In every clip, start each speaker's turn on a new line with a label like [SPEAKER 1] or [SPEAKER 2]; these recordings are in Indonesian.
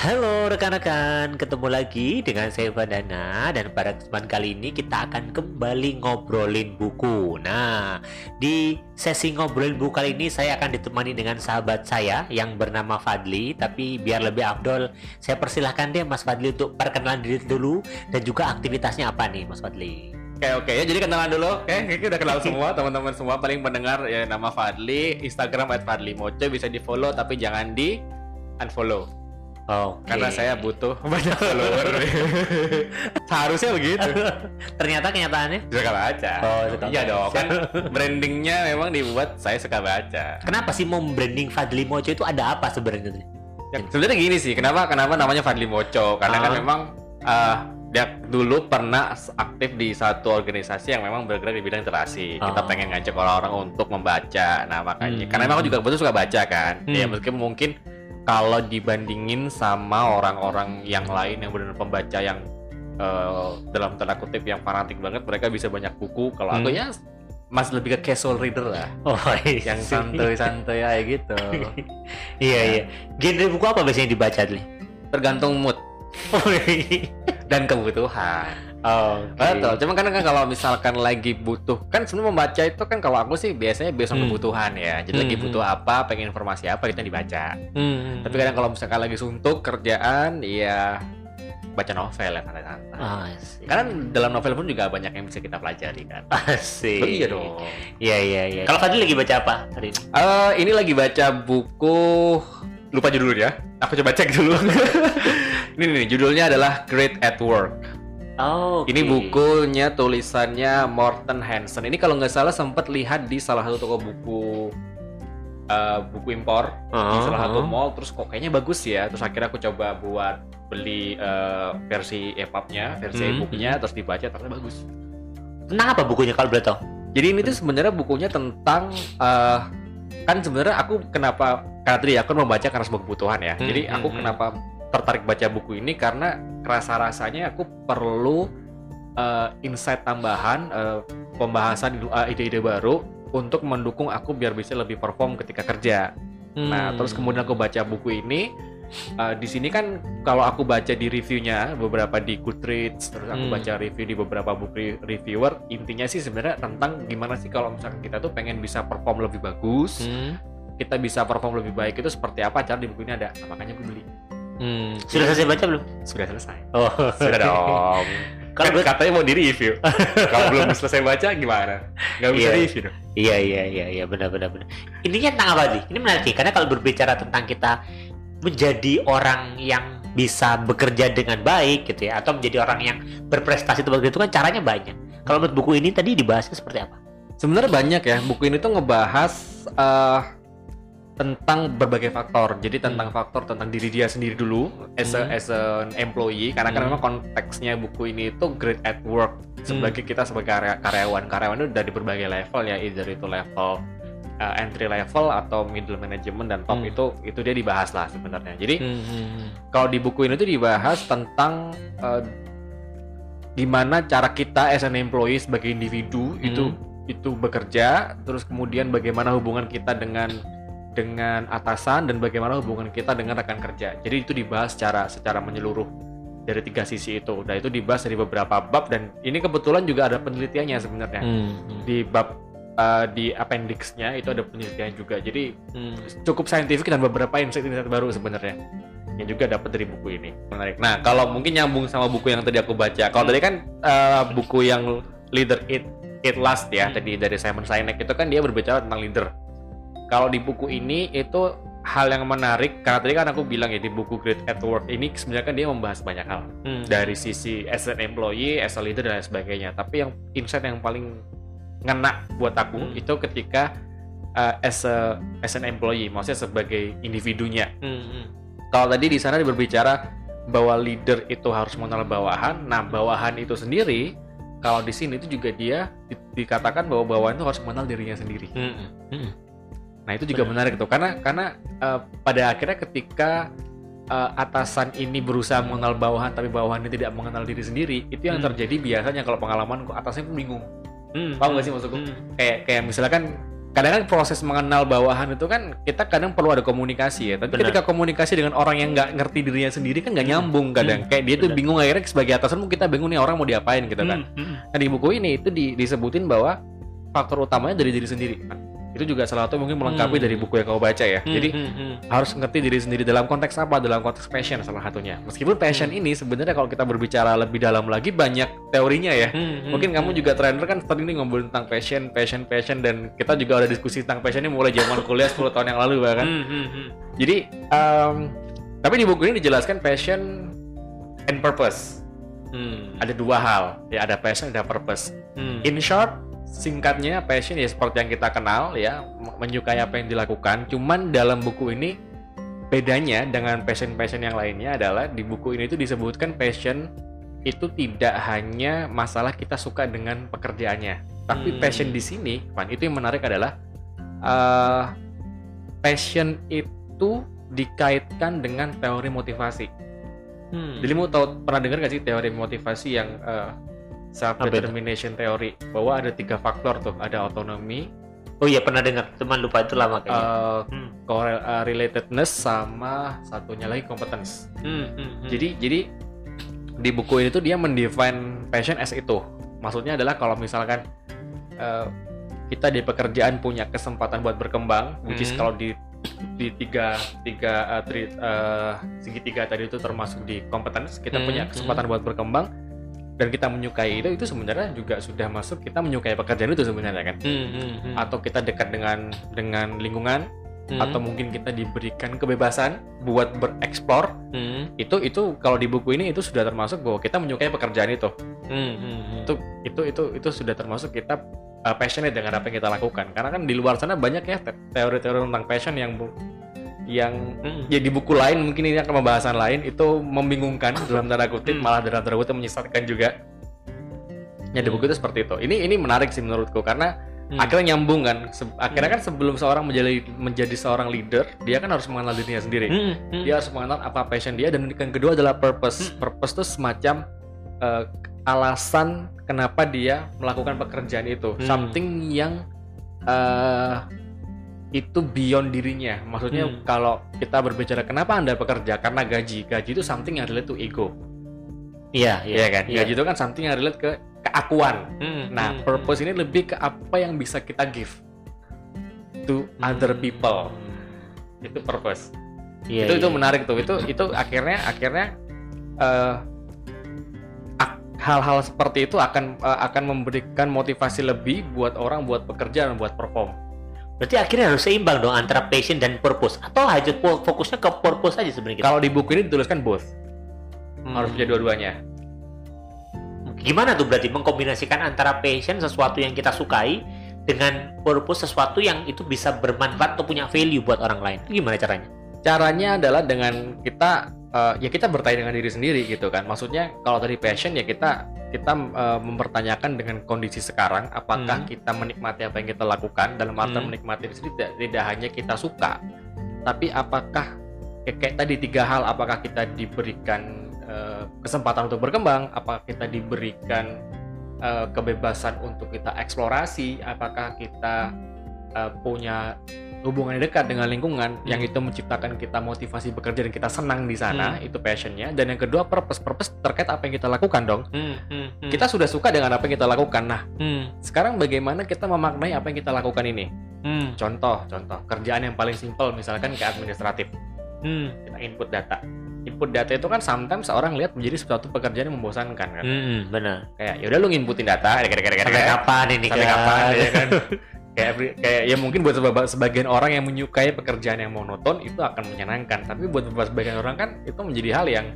[SPEAKER 1] Halo rekan-rekan, ketemu lagi dengan saya Vandana dan pada kesempatan kali ini kita akan kembali ngobrolin buku. Nah, di sesi ngobrolin buku kali ini saya akan ditemani dengan sahabat saya yang bernama Fadli. Tapi biar lebih afdol, saya persilahkan deh Mas Fadli untuk perkenalan diri dulu dan juga aktivitasnya apa nih Mas Fadli.
[SPEAKER 2] Oke oke ya jadi kenalan dulu oke kayaknya udah kenal semua teman-teman semua paling mendengar ya nama Fadli Instagram at Fadli Moce bisa di follow tapi jangan di unfollow
[SPEAKER 1] Oke.
[SPEAKER 2] karena saya butuh banyak follower seharusnya begitu
[SPEAKER 1] Ternyata kenyataannya
[SPEAKER 2] suka baca
[SPEAKER 1] Oh, suka
[SPEAKER 2] iya
[SPEAKER 1] baca.
[SPEAKER 2] dong kan brandingnya memang dibuat saya suka baca
[SPEAKER 1] Kenapa sih mau branding Fadli Mojo itu ada apa sebenarnya?
[SPEAKER 2] ya, sebenarnya gini sih kenapa kenapa namanya Fadli Moco karena kan
[SPEAKER 1] Ah.
[SPEAKER 2] memang eh, dia dulu pernah aktif di satu organisasi yang memang bergerak di bidang literasi. Kita
[SPEAKER 1] Oh.
[SPEAKER 2] pengen ngajak orang-orang untuk membaca. Nah, makanya
[SPEAKER 1] Hmm.
[SPEAKER 2] karena memang aku juga betul suka baca kan.
[SPEAKER 1] Hmm.
[SPEAKER 2] Ya mungkin mungkin kalau dibandingin sama orang-orang yang lain yang benar pembaca yang eh, dalam tanda kutip yang fanatik banget, mereka bisa banyak buku. Kalau aku
[SPEAKER 1] Hmm.
[SPEAKER 2] ya masih lebih ke casual reader lah.
[SPEAKER 1] Oh, iya
[SPEAKER 2] Yang
[SPEAKER 1] sih.
[SPEAKER 2] santuy-santuy aja gitu.
[SPEAKER 1] Iya iya. Genre buku apa biasanya dibaca Dli?
[SPEAKER 2] Tergantung mood
[SPEAKER 1] Oh, iya.
[SPEAKER 2] dan kebutuhan.
[SPEAKER 1] Oh,
[SPEAKER 2] Betul, cuma kan kan kalau misalkan lagi butuh kan sebenarnya membaca itu kan kalau aku sih biasanya based on
[SPEAKER 1] Hmm.
[SPEAKER 2] kebutuhan ya. Jadi lagi
[SPEAKER 1] Hmm,
[SPEAKER 2] butuh apa, pengen informasi apa kita dibaca.
[SPEAKER 1] Hmm.
[SPEAKER 2] Tapi kadang kalau misalkan lagi suntuk kerjaan ya baca novel ya santai-santai.
[SPEAKER 1] Ah, sih.
[SPEAKER 2] Karena dalam novel pun juga banyak yang bisa kita pelajari kan.
[SPEAKER 1] Asik.
[SPEAKER 2] Iya dong.
[SPEAKER 1] Iya iya iya. Kalau Fadli lagi baca apa hari ini?
[SPEAKER 2] Eh ini lagi baca buku lupa judulnya. Aku coba cek dulu. ini nih judulnya adalah Great at Work.
[SPEAKER 1] Oh,
[SPEAKER 2] Ini bukunya tulisannya Morten Hansen. Ini kalau nggak salah sempat lihat di salah satu toko buku eh, buku impor di
[SPEAKER 1] Oh,
[SPEAKER 2] salah satu mall. Terus kok kayaknya bagus ya. Terus akhirnya aku coba buat beli eh, versi EPUB-nya, versi
[SPEAKER 1] Hmm.
[SPEAKER 2] e-booknya, terus dibaca ternyata bagus.
[SPEAKER 1] Tentang apa bukunya kalau boleh tahu?
[SPEAKER 2] Jadi ini tuh sebenarnya bukunya tentang eh, kan sebenarnya aku kenapa karena tadi aku membaca karena sebuah kebutuhan ya.
[SPEAKER 1] Hmm,
[SPEAKER 2] Jadi
[SPEAKER 1] hmm,
[SPEAKER 2] aku
[SPEAKER 1] hmm.
[SPEAKER 2] kenapa tertarik baca buku ini karena rasa rasanya aku perlu eh, insight tambahan, eh, pembahasan eh, ide-ide baru untuk mendukung aku biar bisa lebih perform ketika kerja. Nah,
[SPEAKER 1] Hmm.
[SPEAKER 2] terus kemudian aku baca buku ini. eh, di sini kan kalau aku baca di reviewnya beberapa di Goodreads, terus aku
[SPEAKER 1] Hmm.
[SPEAKER 2] baca review di beberapa buku reviewer, intinya sih sebenarnya tentang gimana sih kalau misalkan kita tuh pengen bisa perform lebih bagus,
[SPEAKER 1] Hmm.
[SPEAKER 2] kita bisa perform lebih baik itu seperti apa cara di buku ini ada. Nah, makanya aku beli.
[SPEAKER 1] Hmm. Sudah selesai baca belum?
[SPEAKER 2] Sudah selesai.
[SPEAKER 1] Oh,
[SPEAKER 2] Sudah dong.
[SPEAKER 1] Kalau
[SPEAKER 2] kan
[SPEAKER 1] boleh
[SPEAKER 2] katanya mau di review. kalau belum selesai baca gimana? Gak bisa
[SPEAKER 1] Iya.
[SPEAKER 2] review dong.
[SPEAKER 1] Iya iya iya iya benar benar benar. Intinya tentang apa nih? Ini menarik nih, karena kalau berbicara tentang kita menjadi orang yang bisa bekerja dengan baik gitu ya atau menjadi orang yang berprestasi itu itu kan caranya banyak. Kalau menurut buku ini tadi dibahasnya seperti apa?
[SPEAKER 2] Sebenarnya banyak ya buku ini tuh ngebahas eh, tentang berbagai faktor. Jadi tentang faktor tentang diri dia sendiri dulu as a,
[SPEAKER 1] Hmm.
[SPEAKER 2] as an employee karena kan
[SPEAKER 1] Hmm.
[SPEAKER 2] memang konteksnya buku ini itu great at work sebagai kita sebagai karya- karyawan. Karyawan itu udah di berbagai level ya, either itu level eh, entry level atau middle management dan top
[SPEAKER 1] Hmm.
[SPEAKER 2] itu itu dia dibahas lah sebenarnya. Jadi kalau di buku ini tuh dibahas tentang eh, gimana cara kita as an employee sebagai individu itu itu bekerja terus kemudian bagaimana hubungan kita dengan dengan atasan dan bagaimana hubungan kita dengan rekan kerja jadi itu dibahas secara secara menyeluruh dari tiga sisi itu udah itu dibahas dari beberapa bab dan ini kebetulan juga ada penelitiannya sebenarnya
[SPEAKER 1] Hmm.
[SPEAKER 2] di bab eh, di appendixnya itu ada penelitian juga jadi
[SPEAKER 1] Hmm.
[SPEAKER 2] cukup saintifik dan beberapa insight-insight baru sebenarnya yang juga dapat dari buku ini menarik. Nah kalau mungkin nyambung sama buku yang tadi aku baca, kalau tadi kan eh, buku yang Leader It It Last ya
[SPEAKER 1] Hmm.
[SPEAKER 2] tadi dari Simon Sinek itu kan dia berbicara tentang leader. Kalau di buku ini itu hal yang menarik karena tadi kan aku bilang ya di buku Great at Work ini sebenarnya kan dia membahas banyak hal
[SPEAKER 1] Hmm.
[SPEAKER 2] dari sisi as an employee, as a leader dan lain sebagainya. Tapi yang insight yang paling ngena buat aku
[SPEAKER 1] Hmm.
[SPEAKER 2] itu ketika uh, as a as an employee, maksudnya sebagai individunya.
[SPEAKER 1] Hmm. Hmm.
[SPEAKER 2] Kalau tadi di sana berbicara bahwa leader itu harus mengenal bawahan, nah bawahan itu sendiri kalau di sini itu juga dia di- dikatakan bahwa bawahan itu harus mengenal dirinya sendiri.
[SPEAKER 1] Hmm. Hmm.
[SPEAKER 2] Nah itu juga menarik tuh karena karena uh, pada akhirnya ketika uh, atasan ini berusaha mengenal bawahan tapi bawahan ini tidak mengenal diri sendiri itu yang
[SPEAKER 1] Hmm.
[SPEAKER 2] terjadi biasanya kalau pengalaman kok atasnya pun bingung
[SPEAKER 1] Hmm.
[SPEAKER 2] paham gak sih maksudku
[SPEAKER 1] Hmm.
[SPEAKER 2] kayak kayak misalkan kadang kan proses mengenal bawahan itu kan kita kadang perlu ada komunikasi ya tapi
[SPEAKER 1] Benar.
[SPEAKER 2] ketika komunikasi dengan orang yang nggak ngerti dirinya sendiri kan nggak nyambung kadang kayak dia tuh
[SPEAKER 1] Benar.
[SPEAKER 2] bingung akhirnya sebagai atasan kita bingung nih orang mau diapain gitu kan
[SPEAKER 1] Hmm, hmm.
[SPEAKER 2] nah di buku ini itu di- disebutin bahwa faktor utamanya dari diri sendiri itu juga salah satu mungkin melengkapi
[SPEAKER 1] Hmm.
[SPEAKER 2] dari buku yang kau baca ya
[SPEAKER 1] Hmm,
[SPEAKER 2] jadi
[SPEAKER 1] hmm, hmm.
[SPEAKER 2] harus ngerti diri sendiri dalam konteks apa dalam konteks passion salah satunya meskipun passion
[SPEAKER 1] Hmm.
[SPEAKER 2] ini sebenarnya kalau kita berbicara lebih dalam lagi banyak teorinya ya
[SPEAKER 1] Hmm, hmm,
[SPEAKER 2] mungkin kamu
[SPEAKER 1] hmm.
[SPEAKER 2] juga trainer kan sering ini ngobrolin tentang passion passion passion dan kita juga ada diskusi tentang passion ini mulai zaman kuliah 10 tahun yang lalu bahkan
[SPEAKER 1] Hmm, hmm, hmm.
[SPEAKER 2] jadi em, tapi di buku ini dijelaskan passion and purpose
[SPEAKER 1] Hmm,
[SPEAKER 2] ada dua hal ya ada passion ada purpose
[SPEAKER 1] hmm.
[SPEAKER 2] in short singkatnya passion ya seperti yang kita kenal ya menyukai apa yang dilakukan cuman dalam buku ini bedanya dengan passion-passion yang lainnya adalah di buku ini tuh disebutkan passion itu tidak hanya masalah kita suka dengan pekerjaannya tapi
[SPEAKER 1] Hmm.
[SPEAKER 2] passion di sini Pan itu yang menarik adalah eh, passion itu dikaitkan dengan teori motivasi
[SPEAKER 1] Hmm.
[SPEAKER 2] jadi mau tahu pernah dengar gak sih teori motivasi yang uh, self determination theory bahwa ada tiga faktor tuh ada otonomi,
[SPEAKER 1] Oh iya pernah dengar, cuman lupa itu lama kayaknya.
[SPEAKER 2] uh,
[SPEAKER 1] Hmm,
[SPEAKER 2] correl- uh, relatedness sama satunya lagi competence.
[SPEAKER 1] hmm, hmm, hmm.
[SPEAKER 2] Jadi jadi di buku ini tuh dia mendefine passion as itu. Maksudnya adalah kalau misalkan uh, kita di pekerjaan punya kesempatan buat berkembang, which is
[SPEAKER 1] Hmm.
[SPEAKER 2] kalau di di tiga tiga uh, tri- uh, segitiga tadi itu termasuk di competence, kita
[SPEAKER 1] Hmm,
[SPEAKER 2] punya kesempatan buat berkembang dan kita menyukai itu itu sebenarnya juga sudah masuk kita menyukai pekerjaan itu sebenarnya kan?
[SPEAKER 1] Hmm, hmm, hmm.
[SPEAKER 2] atau kita dekat dengan dengan lingkungan
[SPEAKER 1] Hmm,
[SPEAKER 2] atau mungkin kita diberikan kebebasan buat bereksplor.
[SPEAKER 1] Hmm,
[SPEAKER 2] itu itu kalau di buku ini itu sudah termasuk bahwa kita menyukai pekerjaan itu.
[SPEAKER 1] Hmm, hmm, hmm.
[SPEAKER 2] itu itu itu itu sudah termasuk kita uh, passionate dengan apa yang kita lakukan. Karena kan di luar sana banyak ya te- teori-teori tentang passion yang yang
[SPEAKER 1] Hmm.
[SPEAKER 2] ya di buku lain mungkin ini akan pembahasan lain itu membingungkan dalam tanda kutip
[SPEAKER 1] Hmm.
[SPEAKER 2] malah dalam tanda kutip menyesatkan juga ya di
[SPEAKER 1] Hmm.
[SPEAKER 2] buku itu seperti itu ini ini menarik sih menurutku karena
[SPEAKER 1] Hmm.
[SPEAKER 2] akhirnya nyambung kan Se- akhirnya kan sebelum seorang menjadi menjadi seorang leader dia kan harus mengenal dirinya sendiri
[SPEAKER 1] Hmm, hmm.
[SPEAKER 2] dia harus mengenal apa passion dia dan yang kedua adalah purpose
[SPEAKER 1] Hmm.
[SPEAKER 2] purpose itu semacam eh, alasan kenapa dia melakukan pekerjaan itu
[SPEAKER 1] Hmm.
[SPEAKER 2] something yang eh itu beyond dirinya. Maksudnya
[SPEAKER 1] Hmm.
[SPEAKER 2] kalau kita berbicara kenapa anda bekerja? Karena gaji. Gaji itu something yang relate to ego.
[SPEAKER 1] Iya,
[SPEAKER 2] Iya. Kan?
[SPEAKER 1] Iya.
[SPEAKER 2] gaji itu kan something yang relate ke keakuan.
[SPEAKER 1] Hmm,
[SPEAKER 2] nah
[SPEAKER 1] hmm,
[SPEAKER 2] purpose ini lebih ke apa yang bisa kita give to
[SPEAKER 1] hmm.
[SPEAKER 2] other people.
[SPEAKER 1] Hmm.
[SPEAKER 2] itu purpose.
[SPEAKER 1] Iya,
[SPEAKER 2] itu itu
[SPEAKER 1] iya.
[SPEAKER 2] menarik tuh. Itu itu akhirnya akhirnya ak- hal-hal seperti itu akan eh, akan memberikan motivasi lebih buat orang buat bekerja dan buat perform
[SPEAKER 1] Berarti akhirnya harus seimbang dong antara passion dan purpose atau fo- fokusnya ke purpose aja sebenarnya. kita?
[SPEAKER 2] kalau di buku ini dituliskan both
[SPEAKER 1] Hmm.
[SPEAKER 2] harus punya dua-duanya
[SPEAKER 1] Gimana tuh berarti mengkombinasikan antara passion sesuatu yang kita sukai dengan purpose sesuatu yang itu bisa bermanfaat atau punya value buat orang lain. Gimana caranya?
[SPEAKER 2] caranya adalah dengan kita eh, ya kita bertanya dengan diri sendiri gitu kan maksudnya kalau tadi passion ya kita kita eh, mempertanyakan dengan kondisi sekarang apakah
[SPEAKER 1] Hmm.
[SPEAKER 2] kita menikmati apa yang kita lakukan dalam arti
[SPEAKER 1] Hmm.
[SPEAKER 2] menikmati itu tidak, tidak hanya kita suka tapi apakah kayak, kayak tadi tiga hal apakah kita diberikan eh, kesempatan untuk berkembang apakah kita diberikan eh, kebebasan untuk kita eksplorasi apakah kita eh, punya hubungan yang dekat dengan lingkungan yang itu menciptakan kita motivasi bekerja dan kita senang di sana
[SPEAKER 1] Hmm.
[SPEAKER 2] itu passionnya. Dan yang kedua purpose purpose terkait apa yang kita lakukan dong.
[SPEAKER 1] Hmm, hmm, hmm.
[SPEAKER 2] kita sudah suka dengan apa yang kita lakukan. Nah
[SPEAKER 1] Hmm,
[SPEAKER 2] sekarang bagaimana kita memaknai apa yang kita lakukan ini?
[SPEAKER 1] Hmm,
[SPEAKER 2] contoh contoh kerjaan yang paling simpel misalkan kayak administratif.
[SPEAKER 1] Hmm,
[SPEAKER 2] kita input data. Input data itu kan sometimes orang lihat menjadi suatu pekerjaan yang membosankan kan?
[SPEAKER 1] Hmm, benar.
[SPEAKER 2] kayak ya udah lu nginputin data.
[SPEAKER 1] Sampai kapan ini
[SPEAKER 2] sampai
[SPEAKER 1] kan?
[SPEAKER 2] kapan ya kan kayak every- kayak ya mungkin buat seba- sebagian orang yang menyukai pekerjaan yang monoton itu akan menyenangkan. Tapi buat beberapa sebagian orang kan itu menjadi hal yang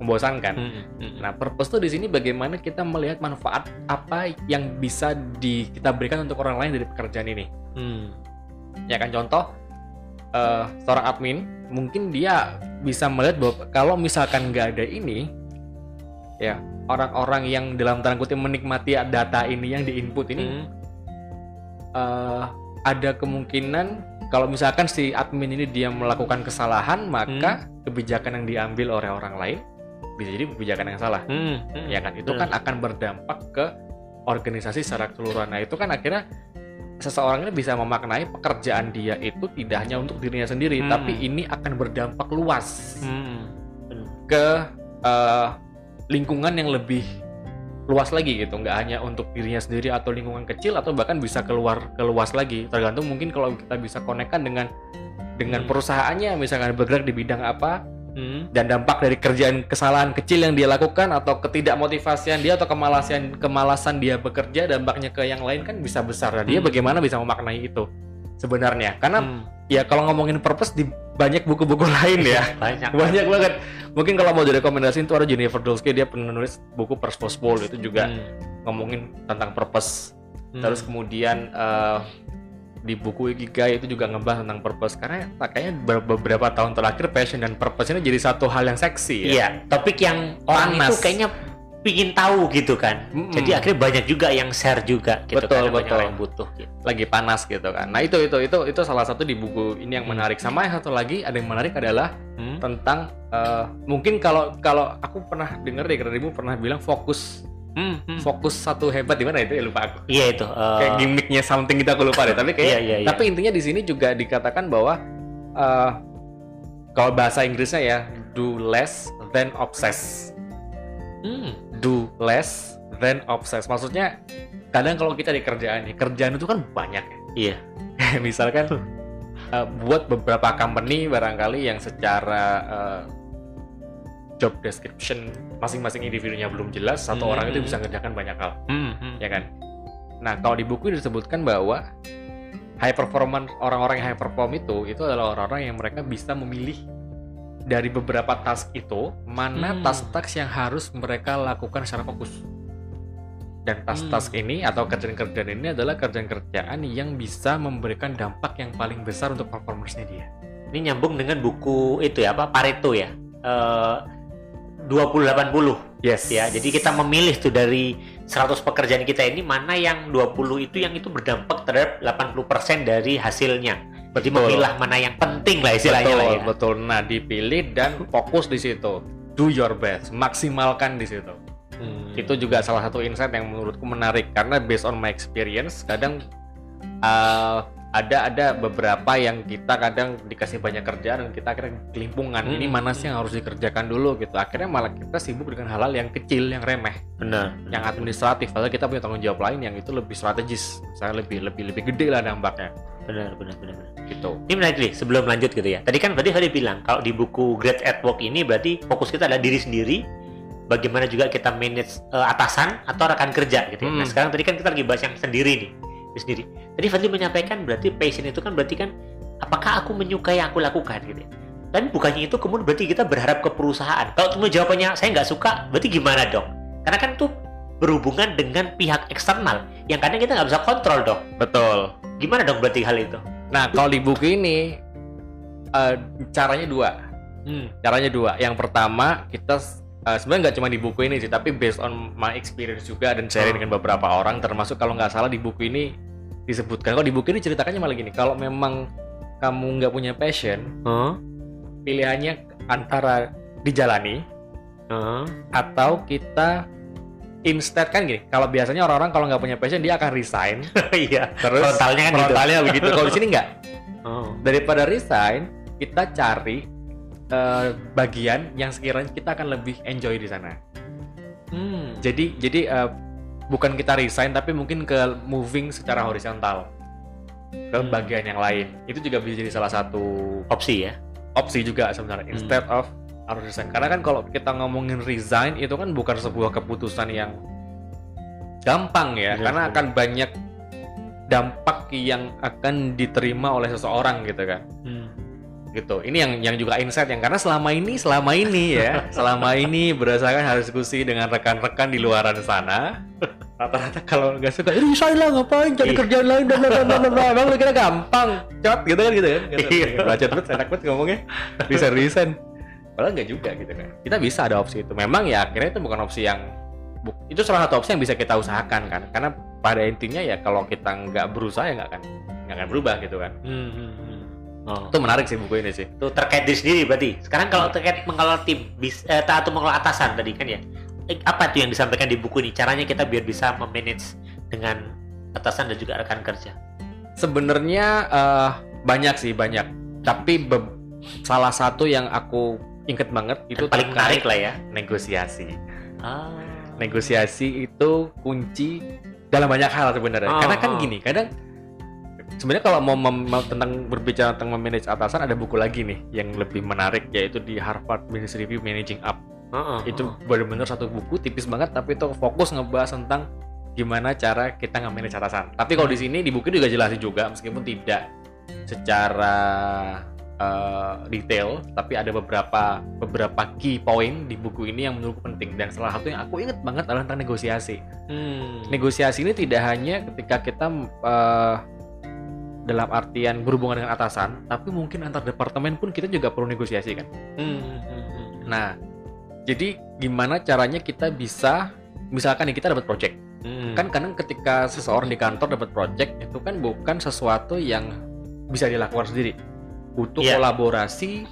[SPEAKER 2] membosankan.
[SPEAKER 1] Hmm, hmm,
[SPEAKER 2] nah purpose tuh di sini bagaimana kita melihat manfaat apa yang bisa di kita berikan untuk orang lain dari pekerjaan ini.
[SPEAKER 1] Hmm,
[SPEAKER 2] ya kan contoh eh, seorang admin mungkin dia bisa melihat bahwa kalau misalkan nggak ada ini ya orang-orang yang dalam tanda kutip menikmati data ini yang diinput ini
[SPEAKER 1] hmm,
[SPEAKER 2] eh, ada kemungkinan kalau misalkan si admin ini dia melakukan kesalahan maka kebijakan yang diambil oleh orang lain bisa jadi kebijakan yang salah
[SPEAKER 1] hmm, hmm.
[SPEAKER 2] ya kan itu kan akan berdampak ke organisasi secara keseluruhan nah itu kan akhirnya seseorang ini bisa memaknai pekerjaan dia itu tidak hanya untuk dirinya sendiri,
[SPEAKER 1] Hmm.
[SPEAKER 2] tapi ini akan berdampak luas
[SPEAKER 1] Hmm.
[SPEAKER 2] ke eh, lingkungan yang lebih luas lagi gitu, nggak hanya untuk dirinya sendiri atau lingkungan kecil atau bahkan bisa keluar keluas lagi. Tergantung mungkin kalau kita bisa konekkan dengan dengan
[SPEAKER 1] Hmm.
[SPEAKER 2] perusahaannya, misalkan bergerak di bidang apa,
[SPEAKER 1] Hmm.
[SPEAKER 2] dan dampak dari kerjaan kesalahan kecil yang dia lakukan atau ketidakmotivasian dia atau kemalasan kemalasan dia bekerja dampaknya ke yang lain kan bisa besar dan dia
[SPEAKER 1] Hmm.
[SPEAKER 2] bagaimana bisa memaknai itu sebenarnya karena
[SPEAKER 1] Hmm.
[SPEAKER 2] Ya kalau ngomongin purpose di banyak buku-buku lain ya
[SPEAKER 1] banyak
[SPEAKER 2] banyak banget mungkin kalau mau direkomendasiin itu ada Jennifer Dolsky dia pernah nulis buku Purposeful itu juga
[SPEAKER 1] Hmm.
[SPEAKER 2] ngomongin tentang purpose
[SPEAKER 1] Hmm.
[SPEAKER 2] terus kemudian eh, di buku Ikigai itu juga ngebahas tentang purpose karena kayaknya ber- beberapa tahun terakhir passion dan purpose ini jadi satu hal yang seksi ya.
[SPEAKER 1] Iya, topik yang orang
[SPEAKER 2] Panas.
[SPEAKER 1] itu kayaknya pingin tahu gitu kan.
[SPEAKER 2] Mm-mm.
[SPEAKER 1] Jadi akhirnya banyak juga yang share juga gitu
[SPEAKER 2] Betul,
[SPEAKER 1] kan.
[SPEAKER 2] Betul.
[SPEAKER 1] orang yang butuh gitu.
[SPEAKER 2] lagi panas gitu kan. Nah itu itu itu itu salah satu di buku ini yang
[SPEAKER 1] Hmm.
[SPEAKER 2] menarik. Sama yang satu lagi ada yang menarik adalah
[SPEAKER 1] Hmm.
[SPEAKER 2] tentang eh, mungkin kalau kalau aku pernah dengar deh darimu pernah bilang fokus
[SPEAKER 1] Hmm, hmm.
[SPEAKER 2] fokus satu hebat di mana itu ya lupa aku.
[SPEAKER 1] Iya itu. eh,
[SPEAKER 2] Kayak gimmicknya something kita aku lupa deh. Tapi kayak
[SPEAKER 1] Iya, iya, iya.
[SPEAKER 2] tapi intinya di sini juga dikatakan bahwa eh, kalau bahasa Inggrisnya ya do less than obsess.
[SPEAKER 1] hmm.
[SPEAKER 2] Do less than obsess. Maksudnya kadang kalau kita di kerjaan nih, kerjaan itu kan banyak ya.
[SPEAKER 1] Iya.
[SPEAKER 2] Misalkan uh, buat beberapa company barangkali yang secara uh, job description masing-masing individunya belum jelas satu
[SPEAKER 1] Hmm.
[SPEAKER 2] orang itu bisa ngerjakan banyak hal
[SPEAKER 1] Hmm, hmm.
[SPEAKER 2] ya kan nah kalau di buku disebutkan bahwa high performance orang-orang yang high perform itu itu adalah orang-orang yang mereka bisa memilih dari beberapa task itu mana
[SPEAKER 1] Hmm.
[SPEAKER 2] task-task yang harus mereka lakukan secara fokus dan task-task
[SPEAKER 1] Hmm.
[SPEAKER 2] ini atau kerjaan-kerjaan ini adalah kerjaan-kerjaan yang bisa memberikan dampak yang paling besar untuk performance-nya dia.
[SPEAKER 1] Ini nyambung dengan buku itu ya apa Pareto ya. Eh 20-80
[SPEAKER 2] Yes.
[SPEAKER 1] ya. Jadi kita memilih tuh dari 100 pekerjaan kita ini mana yang 20 itu yang itu berdampak terhadap 80% dari hasilnya. Jadi
[SPEAKER 2] Betul.
[SPEAKER 1] memilah mana yang penting lah istilahnya
[SPEAKER 2] betul,
[SPEAKER 1] lah ya.
[SPEAKER 2] betul. Nah, dipilih dan fokus di situ. Do your best, maksimalkan di situ.
[SPEAKER 1] Hmm.
[SPEAKER 2] Itu juga salah satu insight yang menurutku menarik karena based on my experience, kadang uh, ada ada beberapa yang kita kadang dikasih banyak kerjaan dan kita akhirnya kelimpungan.
[SPEAKER 1] Hmm.
[SPEAKER 2] Ini mana sih yang harus dikerjakan dulu gitu. Akhirnya malah kita sibuk dengan hal-hal yang kecil, yang remeh,
[SPEAKER 1] benar.
[SPEAKER 2] yang administratif. Padahal kita punya tanggung jawab lain yang itu lebih strategis, misalnya lebih lebih lebih gede lah dampaknya.
[SPEAKER 1] Benar, benar, benar, benar.
[SPEAKER 2] Gitu.
[SPEAKER 1] Ini menarik nih, sebelum lanjut gitu ya. Tadi kan tadi Fadi bilang kalau di buku Great at Work ini berarti fokus kita adalah diri sendiri, bagaimana juga kita manage eh, atasan atau rekan kerja gitu ya. Nah,
[SPEAKER 2] Hmm.
[SPEAKER 1] sekarang tadi kan kita lagi bahas yang sendiri nih, diri sendiri. Tadi Fadli menyampaikan berarti passion itu kan berarti kan apakah aku menyukai yang aku lakukan gitu ya. Dan bukannya itu kemudian berarti kita berharap ke perusahaan. Kalau cuma jawabannya saya nggak suka, berarti gimana dong? Karena kan itu berhubungan dengan pihak eksternal yang kadang kita nggak bisa kontrol dong.
[SPEAKER 2] Betul.
[SPEAKER 1] Gimana dong berarti hal itu?
[SPEAKER 2] Nah, kalau di buku ini eh, caranya dua.
[SPEAKER 1] Hmm.
[SPEAKER 2] Caranya dua. Yang pertama, kita eh, sebenarnya nggak cuma di buku ini sih, tapi based on my experience juga dan sharing
[SPEAKER 1] Oh.
[SPEAKER 2] dengan beberapa orang, termasuk kalau nggak salah di buku ini disebutkan. Kalau di buku ini ceritakannya malah gini, kalau memang kamu nggak punya passion,
[SPEAKER 1] Huh?
[SPEAKER 2] pilihannya antara dijalani
[SPEAKER 1] Huh?
[SPEAKER 2] atau kita instead kan gini. Kalau biasanya orang-orang kalau nggak punya passion dia akan resign,
[SPEAKER 1] Iya.
[SPEAKER 2] terus
[SPEAKER 1] Frontalnya kan gitu.
[SPEAKER 2] frontalnya begitu. Kalau di sini nggak.
[SPEAKER 1] Oh.
[SPEAKER 2] daripada resign kita cari eh, bagian yang sekiranya kita akan lebih enjoy di sana
[SPEAKER 1] Hmm.
[SPEAKER 2] jadi jadi eh, bukan kita resign tapi mungkin ke moving secara horizontal ke
[SPEAKER 1] Hmm.
[SPEAKER 2] bagian yang lain itu juga bisa jadi salah satu
[SPEAKER 1] Opsi ya.
[SPEAKER 2] opsi juga sebenarnya
[SPEAKER 1] Hmm.
[SPEAKER 2] instead of harus resign. Karena kan kalau kita ngomongin resign itu kan bukan sebuah keputusan yang gampang ya.
[SPEAKER 1] Benar,
[SPEAKER 2] karena akan banyak dampak yang akan diterima oleh seseorang gitu kan.
[SPEAKER 1] Hmm.
[SPEAKER 2] gitu. Ini yang yang juga insight yang karena selama ini selama ini ya selama ini berdasarkan hasil diskusi dengan rekan-rekan di luaran sana rata-rata kalau nggak suka "Eh, resign lah ngapain? Cari
[SPEAKER 1] Iya.
[SPEAKER 2] kerjaan lain dan dan dan dan emang lu kira gampang? Cot gitu kan gitu kan?
[SPEAKER 1] Iya.
[SPEAKER 2] baca banget enak banget ngomongnya. Resign resign padahal nggak juga gitu kan kita bisa ada opsi itu memang ya akhirnya itu bukan opsi yang itu salah satu opsi yang bisa kita usahakan kan karena pada intinya ya kalau kita nggak berusaha ya nggak akan nggak akan berubah gitu kan
[SPEAKER 1] Hmm, hmm, hmm. Oh.
[SPEAKER 2] itu menarik sih buku ini sih
[SPEAKER 1] Itu terkait diri sendiri berarti. Sekarang kalau terkait mengelola tim bis, eh, atau mengelola atasan tadi kan ya. Eh, apa tuh yang disampaikan di buku ini? Caranya kita biar bisa memanage dengan atasan dan juga rekan kerja.
[SPEAKER 2] sebenarnya uh, banyak sih banyak tapi salah satu yang aku inget banget itu
[SPEAKER 1] paling menarik lah ya
[SPEAKER 2] negosiasi ah. negosiasi itu kunci dalam banyak hal sebenarnya oh, karena kan oh. gini kadang sebenarnya kalau mau tentang berbicara tentang memanage atasan ada buku lagi nih yang lebih menarik yaitu di Harvard Business Review Managing Up uh, uh, itu benar-benar satu buku tipis banget tapi itu fokus ngebahas tentang gimana cara kita nge-manage atasan. Tapi kalau di sini di buku juga jelasin juga meskipun tidak secara uh, detail, tapi ada beberapa beberapa key point di buku ini yang menurutku penting dan salah satu yang aku inget banget adalah tentang negosiasi. Hmm. Negosiasi ini tidak hanya ketika kita uh, dalam artian berhubungan dengan atasan, tapi mungkin antar departemen pun kita juga perlu negosiasi kan. Hmm. hmm, hmm, hmm. Nah, jadi gimana caranya kita bisa misalkan nih kita dapat project hmm. kan kadang ketika seseorang di kantor dapat project itu kan bukan sesuatu yang bisa dilakukan sendiri butuh yeah. kolaborasi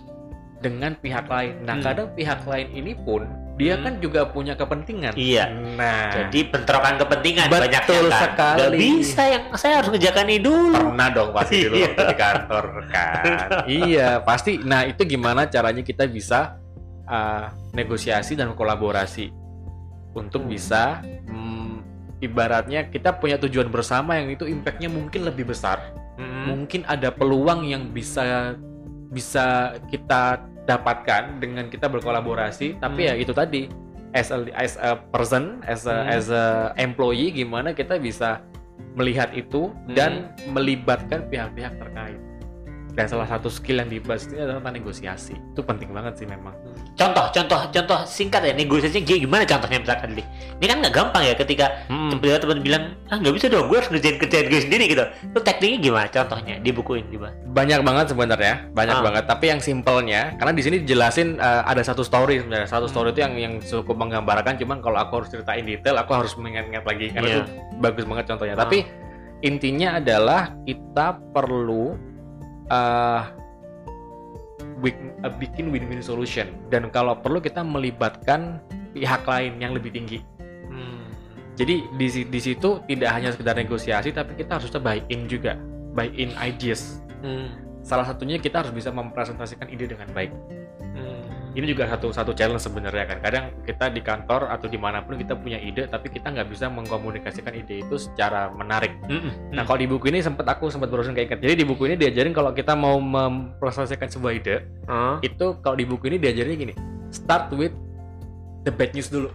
[SPEAKER 2] dengan pihak lain. Nah, hmm. kadang pihak lain ini pun dia hmm. kan juga punya kepentingan.
[SPEAKER 1] Iya. Nah, jadi bentrokan kepentingan banyak
[SPEAKER 2] kan. sekali. Gak
[SPEAKER 1] bisa yang saya harus ngejakan ini dulu.
[SPEAKER 2] Pernah dong pasti dulu iya. di kantor kan. iya, pasti. Nah, itu gimana caranya kita bisa uh, negosiasi dan kolaborasi untuk hmm. bisa hmm, ibaratnya kita punya tujuan bersama yang itu impactnya mungkin lebih besar hmm. mungkin ada peluang yang bisa bisa kita dapatkan dengan kita berkolaborasi tapi ya hmm. ya itu tadi as a as a person as a hmm. as a employee gimana kita bisa melihat itu hmm. dan melibatkan pihak-pihap terkait dan salah satu skill yang dibahas itu adalah tentang negosiasi itu penting banget sih memang
[SPEAKER 1] contoh contoh contoh singkat ya negosiasi gimana contohnya misalkan ini kan nggak gampang ya ketika hmm. teman-teman bilang ah nggak bisa dong gue harus ngerjain kerjaan gue sendiri gitu itu tekniknya gimana contohnya di buku ini
[SPEAKER 2] dibahas banyak banget sebenarnya banyak ah. banget tapi yang simpelnya karena di sini dijelasin uh, ada satu story sebenarnya satu hmm. story itu yang yang cukup menggambarkan cuman kalau aku harus ceritain detail aku harus mengingat-ingat lagi karena yeah. itu bagus banget contohnya ah. tapi intinya adalah kita perlu uh, bikin win-win solution dan kalau perlu kita melibatkan pihak lain yang lebih tinggi. Hmm. Jadi di di situ tidak hanya sekedar negosiasi tapi kita harus buy in juga, buy in ideas. Hmm. Salah satunya kita harus bisa mempresentasikan ide dengan baik ini juga satu satu challenge sebenarnya kan kadang kita di kantor atau di mana pun kita punya ide tapi kita nggak bisa mengkomunikasikan ide itu secara menarik mm -hmm. nah kalau di buku ini sempat aku sempat berusaha kayak jadi di buku ini diajarin kalau kita mau memproseskan sebuah ide uh. itu kalau di buku ini diajarin gini start with the bad news dulu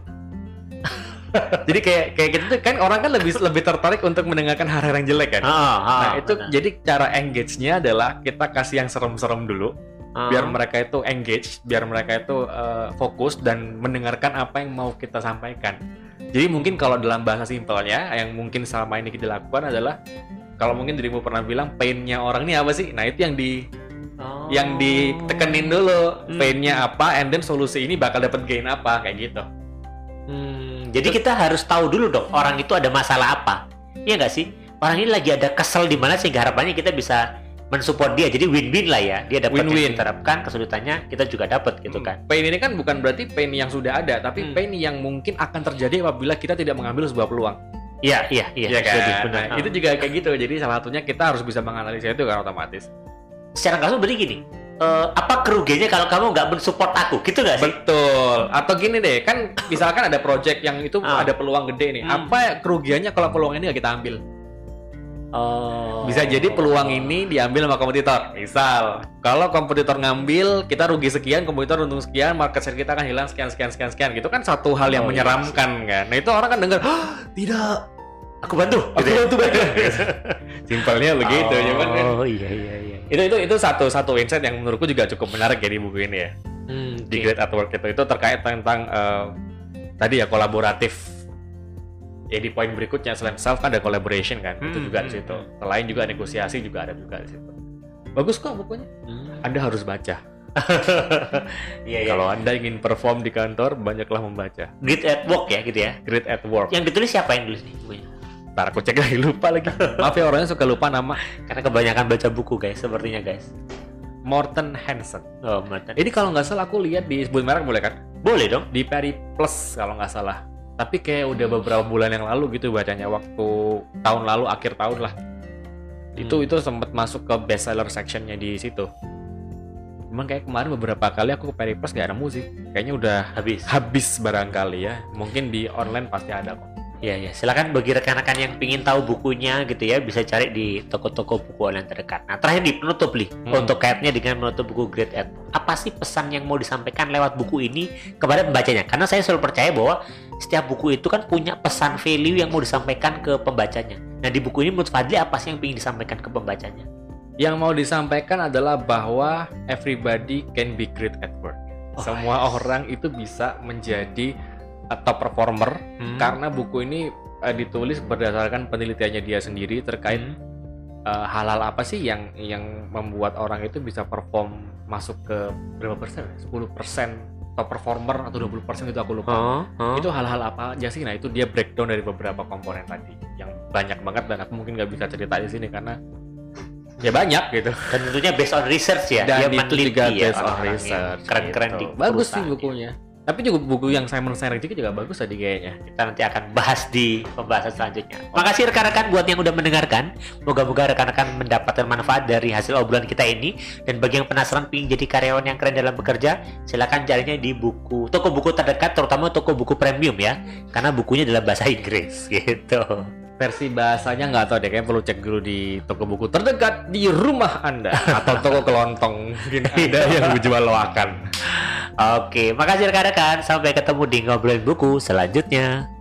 [SPEAKER 2] jadi kayak kayak gitu tuh kan orang kan lebih lebih tertarik untuk mendengarkan hal-hal yang jelek kan. Ah, ah, nah itu benar. jadi cara engage-nya adalah kita kasih yang serem-serem dulu uh. biar mereka itu engage, biar mereka itu uh, fokus dan mendengarkan apa yang mau kita sampaikan. Jadi mungkin kalau dalam bahasa simpelnya yang mungkin selama ini kita lakukan adalah kalau mungkin dirimu pernah bilang painnya orang ini apa sih? Nah itu yang di oh. yang ditekenin dulu hmm. painnya apa, and then solusi ini bakal dapat gain apa kayak gitu.
[SPEAKER 1] Hmm, jadi kita harus tahu dulu dong orang itu ada masalah apa, iya nggak sih? Orang ini lagi ada kesel di mana sehingga harapannya kita bisa mensupport dia jadi win-win lah ya dia dapat win -win. yang diterapkan kesulitannya kita juga dapat gitu hmm. kan
[SPEAKER 2] pain ini kan bukan berarti pain yang sudah ada tapi hmm. pain yang mungkin akan terjadi apabila kita tidak mengambil sebuah peluang
[SPEAKER 1] iya iya iya
[SPEAKER 2] ya kan? benar. Nah, itu juga kayak gitu jadi salah satunya kita harus bisa menganalisa itu kan otomatis
[SPEAKER 1] secara kasus berarti gini uh, apa kerugiannya kalau kamu nggak mensupport aku gitu nggak
[SPEAKER 2] sih betul atau gini deh kan misalkan ada project yang itu ah. ada peluang gede nih hmm. apa kerugiannya kalau peluang ini nggak kita ambil Oh. Bisa jadi peluang ini diambil sama kompetitor. Misal, kalau kompetitor ngambil, kita rugi sekian, kompetitor untung sekian, market share kita akan hilang sekian sekian sekian sekian. Gitu kan satu hal yang oh, iya menyeramkan iya. kan. Nah, itu orang kan dengar, "Tidak,
[SPEAKER 1] aku bantu."
[SPEAKER 2] Aku gitu bantu bantu. Simpelnya begitu,
[SPEAKER 1] oh, cuman kan. Oh iya iya iya.
[SPEAKER 2] Itu itu itu satu satu insight yang menurutku juga cukup menarik ya di buku ini ya. Hmm, di Great at Work itu itu terkait tentang uh, tadi ya kolaboratif ya di poin berikutnya selain self kan ada collaboration kan hmm, itu juga hmm, di situ hmm. selain juga negosiasi juga ada juga di situ bagus kok bukunya hmm. anda harus baca iya, iya. Kalau anda ingin perform di kantor, banyaklah membaca.
[SPEAKER 1] Great at work ya gitu ya.
[SPEAKER 2] Great at work.
[SPEAKER 1] Yang ditulis siapa yang tulis nih bukunya?
[SPEAKER 2] Ntar aku cek lagi lupa lagi. Maaf ya orangnya suka lupa nama.
[SPEAKER 1] Karena kebanyakan baca buku guys, sepertinya guys.
[SPEAKER 2] Morton Hansen.
[SPEAKER 1] Oh, Morton.
[SPEAKER 2] Ini kalau nggak salah aku lihat di sebut merek boleh kan?
[SPEAKER 1] Boleh dong.
[SPEAKER 2] Di Peri Plus kalau nggak salah tapi kayak udah beberapa bulan yang lalu gitu bacanya waktu tahun lalu akhir tahun lah itu itu sempat masuk ke bestseller sectionnya di situ Cuman kayak kemarin beberapa kali aku ke Periplus gak nemu sih. Kayaknya udah
[SPEAKER 1] habis.
[SPEAKER 2] Habis barangkali ya. Mungkin di online pasti ada kok.
[SPEAKER 1] Iya ya, silakan bagi rekan-rekan yang ingin tahu bukunya gitu ya bisa cari di toko-toko buku online terdekat. Nah terakhir di penutup nih hmm. untuk kaitnya dengan menutup buku Great Ed. Apa sih pesan yang mau disampaikan lewat buku ini kepada pembacanya? Karena saya selalu percaya bahwa setiap buku itu kan punya pesan value yang mau disampaikan ke pembacanya. Nah di buku ini menurut Fadli apa sih yang ingin disampaikan ke pembacanya?
[SPEAKER 2] Yang mau disampaikan adalah bahwa everybody can be great at work. Oh, Semua yes. orang itu bisa menjadi top performer hmm. karena buku ini uh, ditulis berdasarkan penelitiannya dia sendiri terkait hmm. uh, hal-hal apa sih yang yang membuat orang itu bisa perform masuk ke berapa persen? 10 persen top performer atau 20 persen itu aku lupa. Uh, uh. Itu hal-hal apa aja sih? Nah itu dia breakdown dari beberapa komponen tadi yang banyak banget dan aku mungkin nggak bisa cerita di sini karena ya banyak gitu
[SPEAKER 1] dan tentunya based on research ya
[SPEAKER 2] dan dia itu juga ya, based on research
[SPEAKER 1] keren-keren gitu. di
[SPEAKER 2] bagus sih bukunya tapi juga buku yang Simon Sinek juga bagus tadi kayaknya.
[SPEAKER 1] Kita nanti akan bahas di pembahasan selanjutnya. Makasih rekan-rekan buat yang udah mendengarkan. Moga-moga rekan-rekan mendapatkan manfaat dari hasil obrolan kita ini. Dan bagi yang penasaran ingin jadi karyawan yang keren dalam bekerja, silahkan carinya di buku toko buku terdekat, terutama toko buku premium ya. Karena bukunya dalam bahasa Inggris gitu
[SPEAKER 2] versi bahasanya nggak tahu deh kayaknya perlu cek dulu di toko buku terdekat di rumah anda atau toko kelontong. Mungkin ada yang menjual loakan.
[SPEAKER 1] Oke makasih rekan-rekan. Sampai ketemu di ngobrolin buku selanjutnya